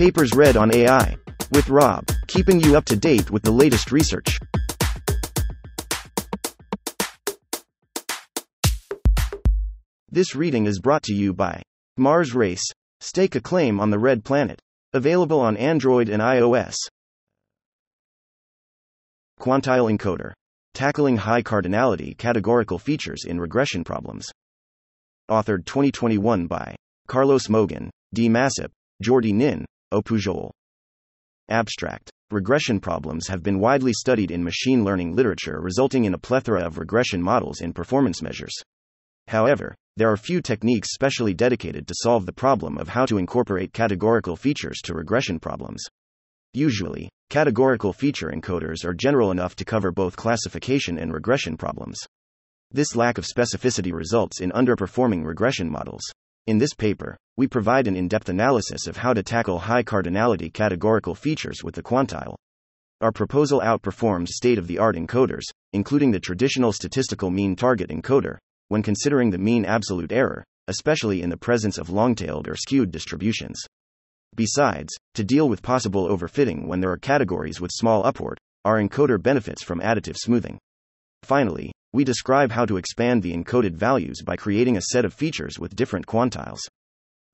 Papers read on AI. With Rob, keeping you up to date with the latest research. This reading is brought to you by Mars Race. Stake a claim on the Red Planet. Available on Android and iOS. Quantile Encoder. Tackling High Cardinality Categorical Features in Regression Problems. Authored 2021 by Carlos Mougan, D. Masip, Jordi Nin, O. Pujol. Abstract. Regression problems have been widely studied in machine learning literature, resulting in a plethora of regression models and performance measures. However, there are few techniques specially dedicated to solve the problem of how to incorporate categorical features to regression problems. Usually, categorical feature encoders are general enough to cover both classification and regression problems. This lack of specificity results in underperforming regression models. In this paper, we provide an in depth analysis of how to tackle high cardinality categorical features with the quantile. Our proposal outperforms state of the art encoders, including the traditional statistical mean target encoder, when considering the mean absolute error, especially in the presence of long tailed or skewed distributions. Besides, to deal with possible overfitting when there are categories with small upward, our encoder benefits from additive smoothing. Finally, we describe how to expand the encoded values by creating a set of features with different quantiles.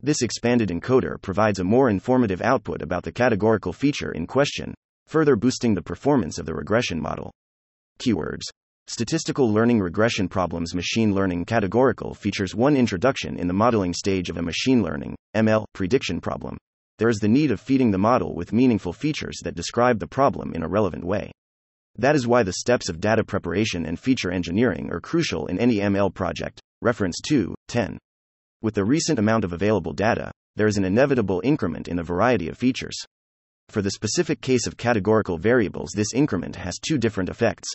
This expanded encoder provides a more informative output about the categorical feature in question, further boosting the performance of the regression model. Keywords Statistical Learning Regression Problems Machine Learning Categorical features one introduction in the modeling stage of a machine learning ML prediction problem. There is the need of feeding the model with meaningful features that describe the problem in a relevant way. That is why the steps of data preparation and feature engineering are crucial in any ML project. Reference 2, 10. With the recent amount of available data, there is an inevitable increment in the variety of features. For the specific case of categorical variables, this increment has two different effects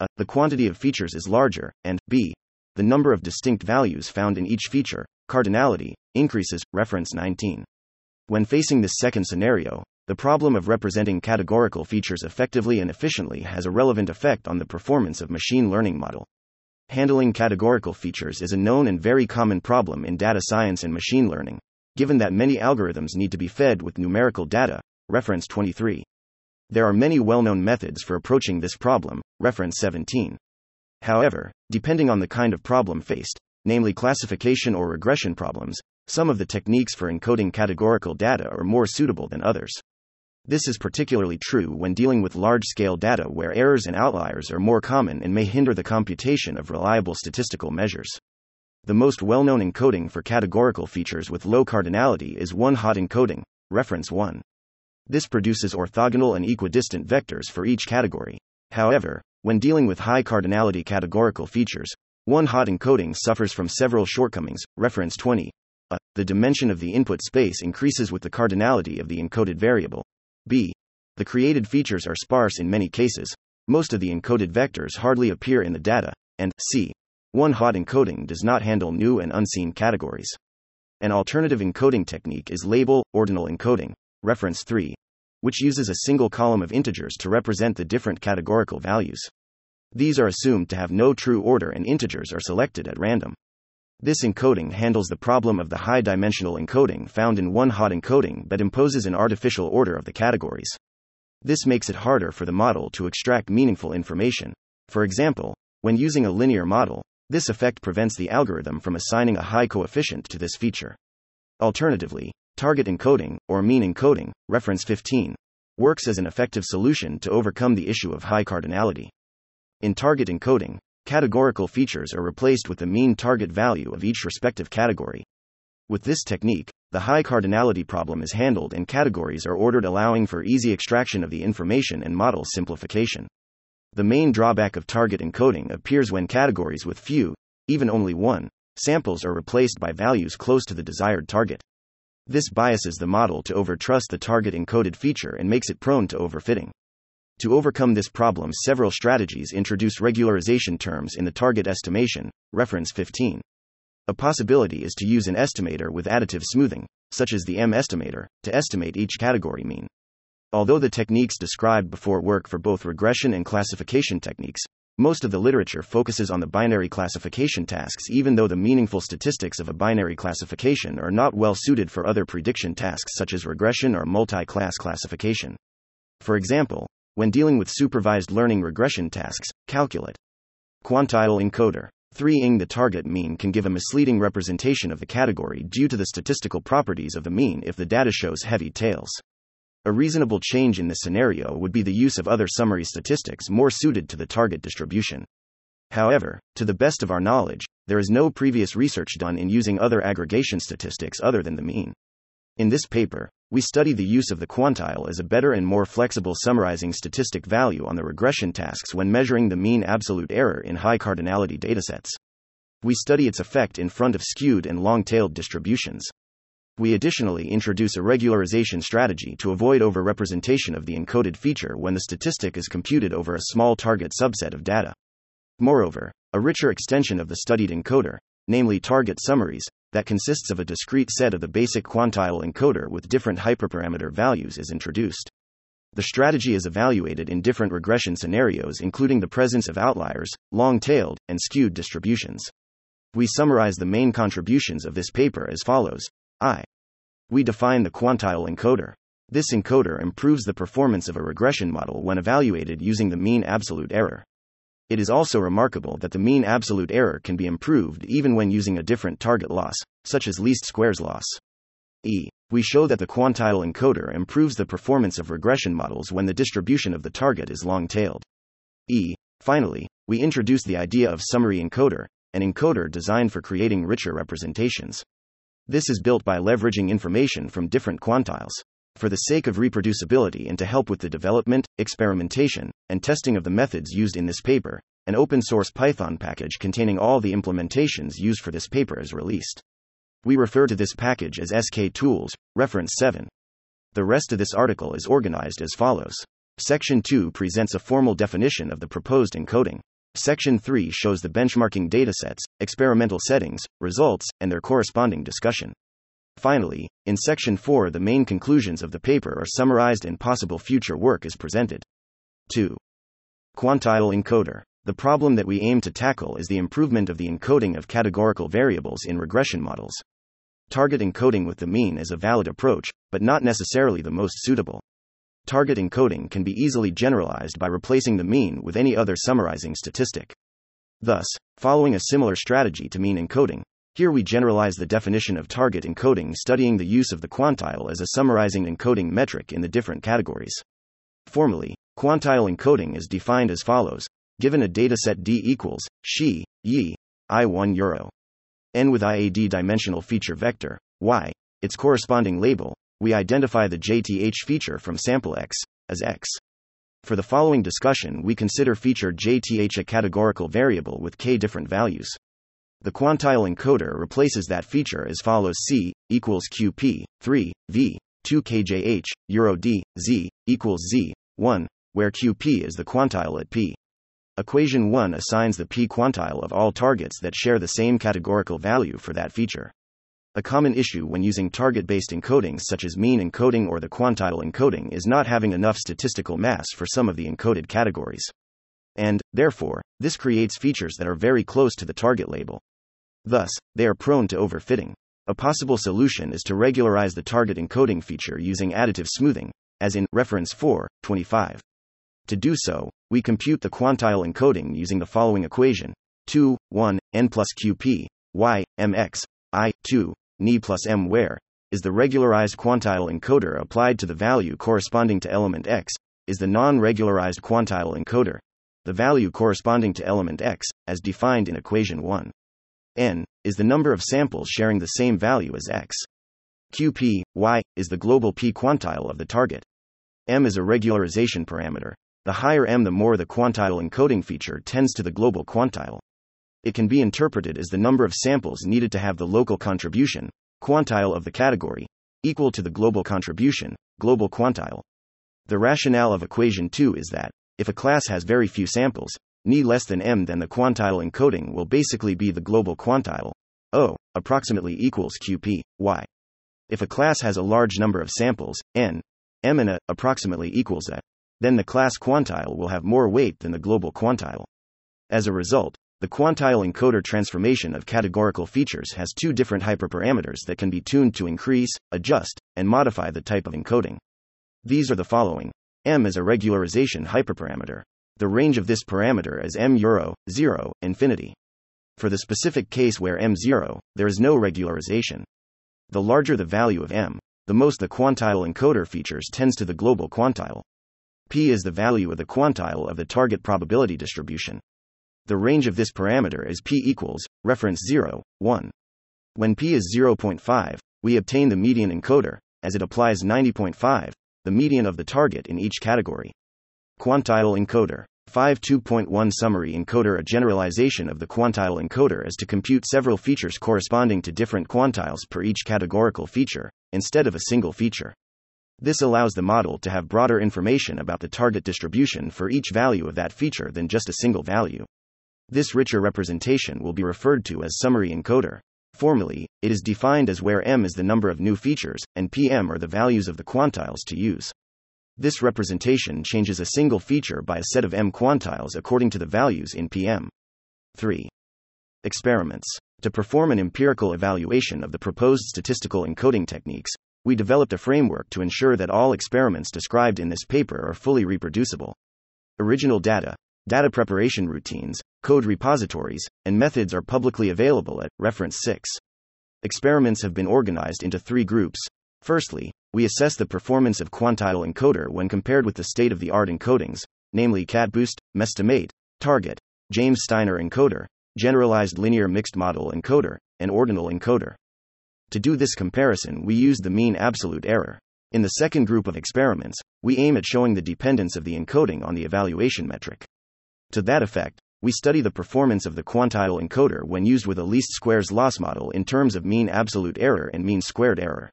a. The quantity of features is larger, and b. The number of distinct values found in each feature, cardinality, increases. Reference 19. When facing this second scenario, the problem of representing categorical features effectively and efficiently has a relevant effect on the performance of machine learning model. Handling categorical features is a known and very common problem in data science and machine learning, given that many algorithms need to be fed with numerical data. Reference 23. There are many well known methods for approaching this problem, reference 17. However, depending on the kind of problem faced, namely classification or regression problems, some of the techniques for encoding categorical data are more suitable than others. This is particularly true when dealing with large scale data where errors and outliers are more common and may hinder the computation of reliable statistical measures. The most well known encoding for categorical features with low cardinality is one hot encoding, reference 1. This produces orthogonal and equidistant vectors for each category. However, when dealing with high cardinality categorical features, one hot encoding suffers from several shortcomings. Reference 20. A. The dimension of the input space increases with the cardinality of the encoded variable. B. The created features are sparse in many cases, most of the encoded vectors hardly appear in the data. And C. One hot encoding does not handle new and unseen categories. An alternative encoding technique is label ordinal encoding, reference 3, which uses a single column of integers to represent the different categorical values. These are assumed to have no true order and integers are selected at random. This encoding handles the problem of the high dimensional encoding found in one hot encoding but imposes an artificial order of the categories. This makes it harder for the model to extract meaningful information. For example, when using a linear model, this effect prevents the algorithm from assigning a high coefficient to this feature. Alternatively, Target encoding, or mean encoding, reference 15, works as an effective solution to overcome the issue of high cardinality. In target encoding, categorical features are replaced with the mean target value of each respective category. With this technique, the high cardinality problem is handled and categories are ordered, allowing for easy extraction of the information and model simplification. The main drawback of target encoding appears when categories with few, even only one, samples are replaced by values close to the desired target. This biases the model to overtrust the target encoded feature and makes it prone to overfitting. To overcome this problem, several strategies introduce regularization terms in the target estimation, reference 15. A possibility is to use an estimator with additive smoothing, such as the M estimator, to estimate each category mean. Although the techniques described before work for both regression and classification techniques, Most of the literature focuses on the binary classification tasks, even though the meaningful statistics of a binary classification are not well suited for other prediction tasks such as regression or multi class classification. For example, when dealing with supervised learning regression tasks, calculate. Quantile encoder. 3ing The target mean can give a misleading representation of the category due to the statistical properties of the mean if the data shows heavy tails. A reasonable change in this scenario would be the use of other summary statistics more suited to the target distribution. However, to the best of our knowledge, there is no previous research done in using other aggregation statistics other than the mean. In this paper, we study the use of the quantile as a better and more flexible summarizing statistic value on the regression tasks when measuring the mean absolute error in high cardinality datasets. We study its effect in front of skewed and long tailed distributions we additionally introduce a regularization strategy to avoid overrepresentation of the encoded feature when the statistic is computed over a small target subset of data. Moreover, a richer extension of the studied encoder, namely target summaries, that consists of a discrete set of the basic quantile encoder with different hyperparameter values is introduced. The strategy is evaluated in different regression scenarios, including the presence of outliers, long tailed, and skewed distributions. We summarize the main contributions of this paper as follows I. We define the quantile encoder. This encoder improves the performance of a regression model when evaluated using the mean absolute error. It is also remarkable that the mean absolute error can be improved even when using a different target loss, such as least squares loss. E. We show that the quantile encoder improves the performance of regression models when the distribution of the target is long tailed. E. Finally, we introduce the idea of summary encoder, an encoder designed for creating richer representations. This is built by leveraging information from different quantiles. For the sake of reproducibility and to help with the development, experimentation, and testing of the methods used in this paper, an open source Python package containing all the implementations used for this paper is released. We refer to this package as SK Tools, reference 7. The rest of this article is organized as follows. Section 2 presents a formal definition of the proposed encoding. Section 3 shows the benchmarking datasets, experimental settings, results, and their corresponding discussion. Finally, in Section 4, the main conclusions of the paper are summarized and possible future work is presented. 2. Quantile encoder. The problem that we aim to tackle is the improvement of the encoding of categorical variables in regression models. Target encoding with the mean is a valid approach, but not necessarily the most suitable target encoding can be easily generalized by replacing the mean with any other summarizing statistic. Thus, following a similar strategy to mean encoding, here we generalize the definition of target encoding studying the use of the quantile as a summarizing encoding metric in the different categories. Formally, quantile encoding is defined as follows given a dataset D equals she, ye, I1 euro. N with IAD dimensional feature vector, y, its corresponding label, we identify the JTH feature from sample X as X. For the following discussion, we consider feature JTH a categorical variable with k different values. The quantile encoder replaces that feature as follows C equals QP 3 V 2 KJH Euro D Z equals Z 1, where QP is the quantile at P. Equation 1 assigns the P quantile of all targets that share the same categorical value for that feature. A common issue when using target based encodings such as mean encoding or the quantile encoding is not having enough statistical mass for some of the encoded categories. And, therefore, this creates features that are very close to the target label. Thus, they are prone to overfitting. A possible solution is to regularize the target encoding feature using additive smoothing, as in reference 4, 25. To do so, we compute the quantile encoding using the following equation 2, 1, n plus qp, y, mx, i, 2, ni plus m where is the regularized quantile encoder applied to the value corresponding to element x, is the non regularized quantile encoder, the value corresponding to element x, as defined in equation 1. N is the number of samples sharing the same value as x. QP, y, is the global p quantile of the target. m is a regularization parameter. The higher m, the more the quantile encoding feature tends to the global quantile it can be interpreted as the number of samples needed to have the local contribution, quantile of the category, equal to the global contribution, global quantile. The rationale of equation 2 is that, if a class has very few samples, ni less than m, then the quantile encoding will basically be the global quantile, O, approximately equals QP, Y. If a class has a large number of samples, n, m and a, approximately equals a, then the class quantile will have more weight than the global quantile. As a result, the quantile encoder transformation of categorical features has two different hyperparameters that can be tuned to increase, adjust, and modify the type of encoding. These are the following m is a regularization hyperparameter. The range of this parameter is m euro, 0, infinity. For the specific case where m0, there is no regularization. The larger the value of m, the most the quantile encoder features tends to the global quantile. P is the value of the quantile of the target probability distribution. The range of this parameter is p equals, reference 0, 1. When p is 0.5, we obtain the median encoder, as it applies 90.5, the median of the target in each category. Quantile encoder. 5.2.1 Summary encoder A generalization of the quantile encoder is to compute several features corresponding to different quantiles per each categorical feature, instead of a single feature. This allows the model to have broader information about the target distribution for each value of that feature than just a single value. This richer representation will be referred to as summary encoder. Formally, it is defined as where m is the number of new features, and pm are the values of the quantiles to use. This representation changes a single feature by a set of m quantiles according to the values in pm. 3. Experiments. To perform an empirical evaluation of the proposed statistical encoding techniques, we developed a framework to ensure that all experiments described in this paper are fully reproducible. Original data, data preparation routines, code repositories, and methods are publicly available at reference 6. Experiments have been organized into three groups. Firstly, we assess the performance of quantile encoder when compared with the state of the art encodings, namely CatBoost, Mestimate, Target, James Stein encoder, Generalized Linear Mixed Model encoder, and Ordinal encoder. To do this comparison, we used the mean absolute error. In the second group of experiments, we aim at showing the dependence of the encoding on the evaluation metric. To that effect, we study the performance of the quantile encoder when used with a least squares loss model in terms of mean absolute error and mean squared error.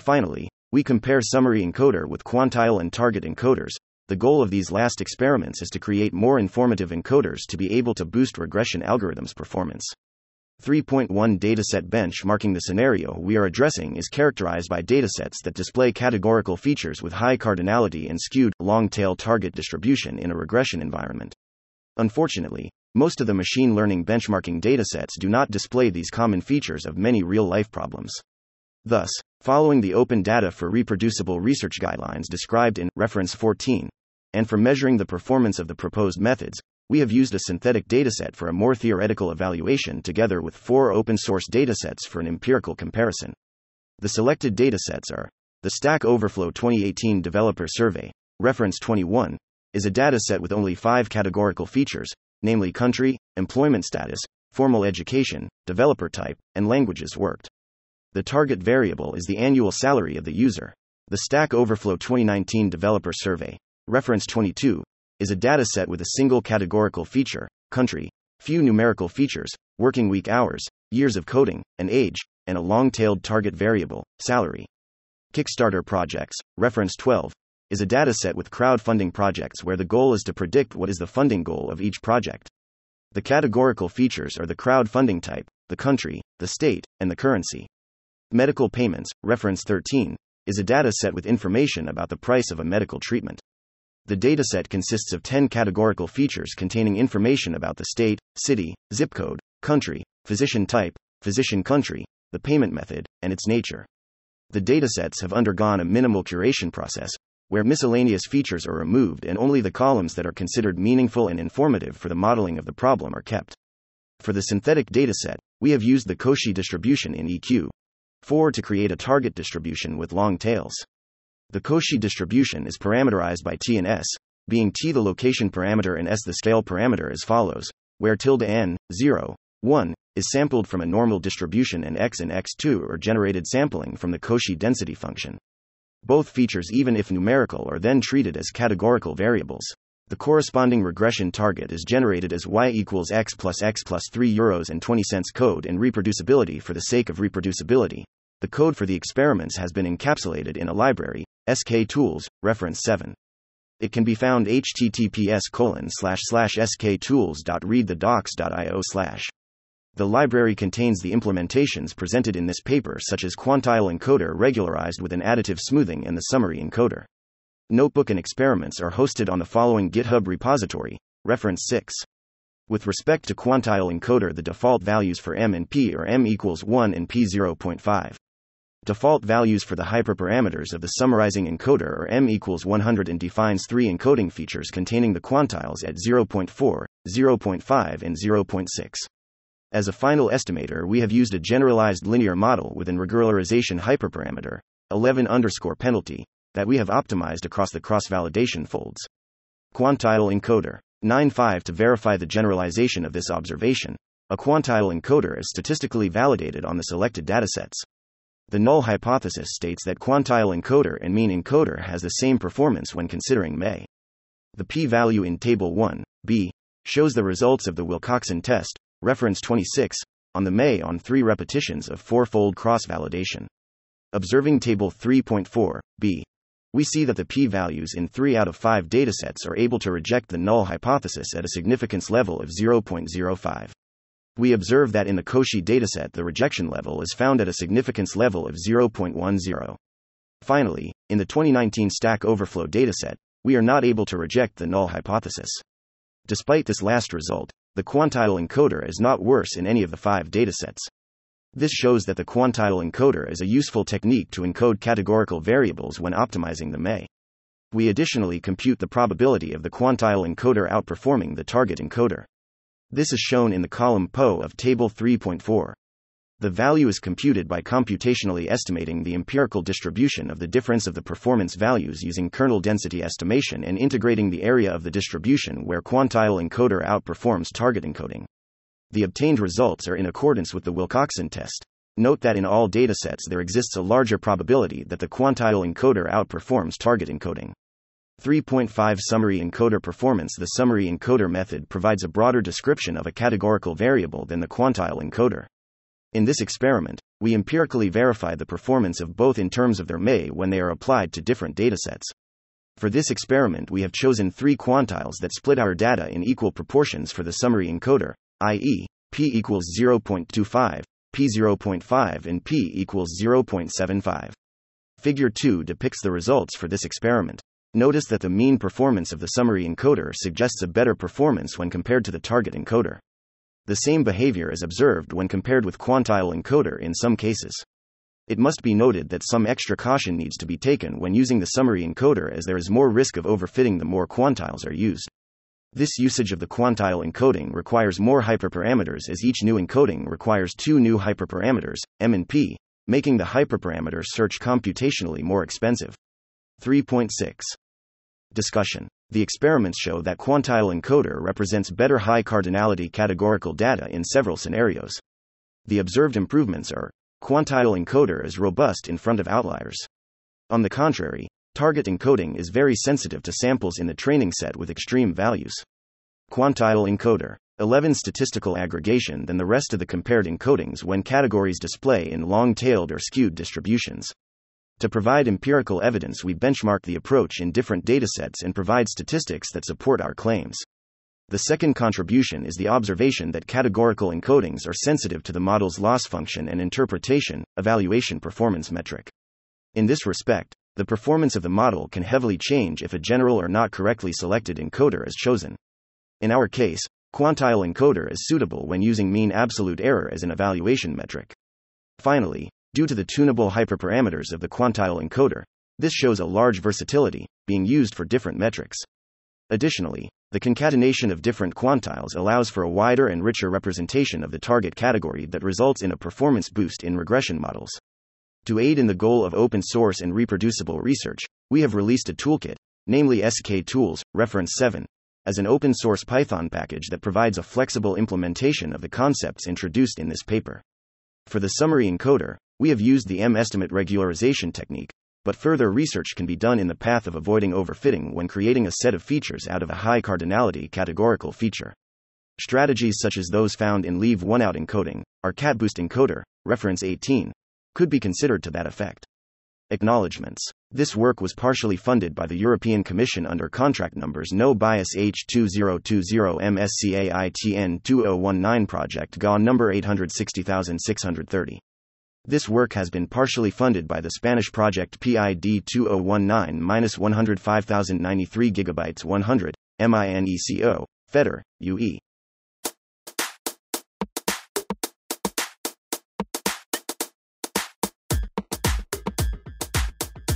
Finally, we compare summary encoder with quantile and target encoders. The goal of these last experiments is to create more informative encoders to be able to boost regression algorithms' performance. 3.1 Dataset benchmarking The scenario we are addressing is characterized by datasets that display categorical features with high cardinality and skewed, long tail target distribution in a regression environment. Unfortunately, most of the machine learning benchmarking datasets do not display these common features of many real life problems. Thus, following the open data for reproducible research guidelines described in reference 14, and for measuring the performance of the proposed methods, we have used a synthetic dataset for a more theoretical evaluation together with four open source datasets for an empirical comparison. The selected datasets are the Stack Overflow 2018 Developer Survey, reference 21, is a dataset with only five categorical features, namely country, employment status, formal education, developer type, and languages worked. The target variable is the annual salary of the user. The Stack Overflow 2019 Developer Survey, reference 22, is a data set with a single categorical feature, country, few numerical features, working week hours, years of coding, and age, and a long tailed target variable, salary. Kickstarter projects, reference 12, is a dataset with crowdfunding projects where the goal is to predict what is the funding goal of each project. The categorical features are the crowdfunding type, the country, the state, and the currency. Medical payments, reference 13, is a dataset with information about the price of a medical treatment. The dataset consists of 10 categorical features containing information about the state, city, zip code, country, physician type, physician country, the payment method, and its nature. The datasets have undergone a minimal curation process, where miscellaneous features are removed and only the columns that are considered meaningful and informative for the modeling of the problem are kept. For the synthetic dataset, we have used the Cauchy distribution in EQ 4 to create a target distribution with long tails. The Cauchy distribution is parameterized by t and s, being t the location parameter and s the scale parameter as follows, where tilde n, 0, 1, is sampled from a normal distribution and x and x2 are generated sampling from the Cauchy density function. Both features, even if numerical, are then treated as categorical variables. The corresponding regression target is generated as y equals x plus x plus 3 euros and 20 cents code and reproducibility for the sake of reproducibility. The code for the experiments has been encapsulated in a library, SK Tools, reference 7. It can be found https colon slash slash sktools.readthedocs.io slash. The library contains the implementations presented in this paper, such as quantile encoder regularized with an additive smoothing and the summary encoder. Notebook and experiments are hosted on the following GitHub repository, reference 6. With respect to quantile encoder, the default values for M and P are M equals 1 and P 0.5. Default values for the hyperparameters of the summarizing encoder are M equals 100 and defines three encoding features containing the quantiles at 0.4, 0.5, and 0.6. As a final estimator, we have used a generalized linear model with an regularization hyperparameter, 11 underscore penalty, that we have optimized across the cross validation folds. Quantile encoder 9.5 To verify the generalization of this observation, a quantile encoder is statistically validated on the selected datasets. The null hypothesis states that quantile encoder and mean encoder has the same performance when considering MAE. The p value in Table 1, b, shows the results of the Wilcoxon test, reference 26, on the MAE on three repetitions of four fold cross validation. Observing Table 3.4, b, we see that the p values in 3 out of 5 datasets are able to reject the null hypothesis at a significance level of 0.05 we observe that in the Cauchy dataset the rejection level is found at a significance level of 0.10. Finally, in the 2019 Stack Overflow dataset, we are not able to reject the null hypothesis. Despite this last result, the quantile encoder is not worse in any of the five datasets. This shows that the quantile encoder is a useful technique to encode categorical variables when optimizing the MAE. We additionally compute the probability of the quantile encoder outperforming the target encoder. This is shown in the column PO of Table 3.4. The value is computed by computationally estimating the empirical distribution of the difference of the performance values using kernel density estimation and integrating the area of the distribution where quantile encoder outperforms target encoding. The obtained results are in accordance with the Wilcoxon test. Note that in all datasets there exists a larger probability that the quantile encoder outperforms target encoding. 3.5 Summary encoder performance The summary encoder method provides a broader description of a categorical variable than the quantile encoder. In this experiment, we empirically verify the performance of both in terms of their MAE when they are applied to different datasets. For this experiment, we have chosen three quantiles that split our data in equal proportions for the summary encoder, i.e., p equals 0.25, p 0.5, and p equals 0.75. Figure 2 depicts the results for this experiment. Notice that the mean performance of the summary encoder suggests a better performance when compared to the target encoder. The same behavior is observed when compared with quantile encoder in some cases. It must be noted that some extra caution needs to be taken when using the summary encoder as there is more risk of overfitting the more quantiles are used. This usage of the quantile encoding requires more hyperparameters as each new encoding requires two new hyperparameters, M and P, making the hyperparameter search computationally more expensive. 3.6 Discussion. The experiments show that quantile encoder represents better high cardinality categorical data in several scenarios. The observed improvements are quantile encoder is robust in front of outliers. On the contrary, target encoding is very sensitive to samples in the training set with extreme values. Quantile encoder 11 statistical aggregation than the rest of the compared encodings when categories display in long tailed or skewed distributions. To provide empirical evidence, we benchmark the approach in different datasets and provide statistics that support our claims. The second contribution is the observation that categorical encodings are sensitive to the model's loss function and interpretation, evaluation performance metric. In this respect, the performance of the model can heavily change if a general or not correctly selected encoder is chosen. In our case, quantile encoder is suitable when using mean absolute error as an evaluation metric. Finally, Due to the tunable hyperparameters of the quantile encoder, this shows a large versatility, being used for different metrics. Additionally, the concatenation of different quantiles allows for a wider and richer representation of the target category that results in a performance boost in regression models. To aid in the goal of open source and reproducible research, we have released a toolkit, namely SK Tools, reference 7, as an open source Python package that provides a flexible implementation of the concepts introduced in this paper. For the summary encoder, we have used the M estimate regularization technique, but further research can be done in the path of avoiding overfitting when creating a set of features out of a high cardinality categorical feature. Strategies such as those found in leave one out encoding, our catboost encoder, reference 18, could be considered to that effect. Acknowledgements. This work was partially funded by the European Commission under contract numbers No Bias H2020 MSCAITN 2019 Project GA number 860630. This work has been partially funded by the Spanish project PID 2019-105093 GB 100, MINECO, FEDER, UE.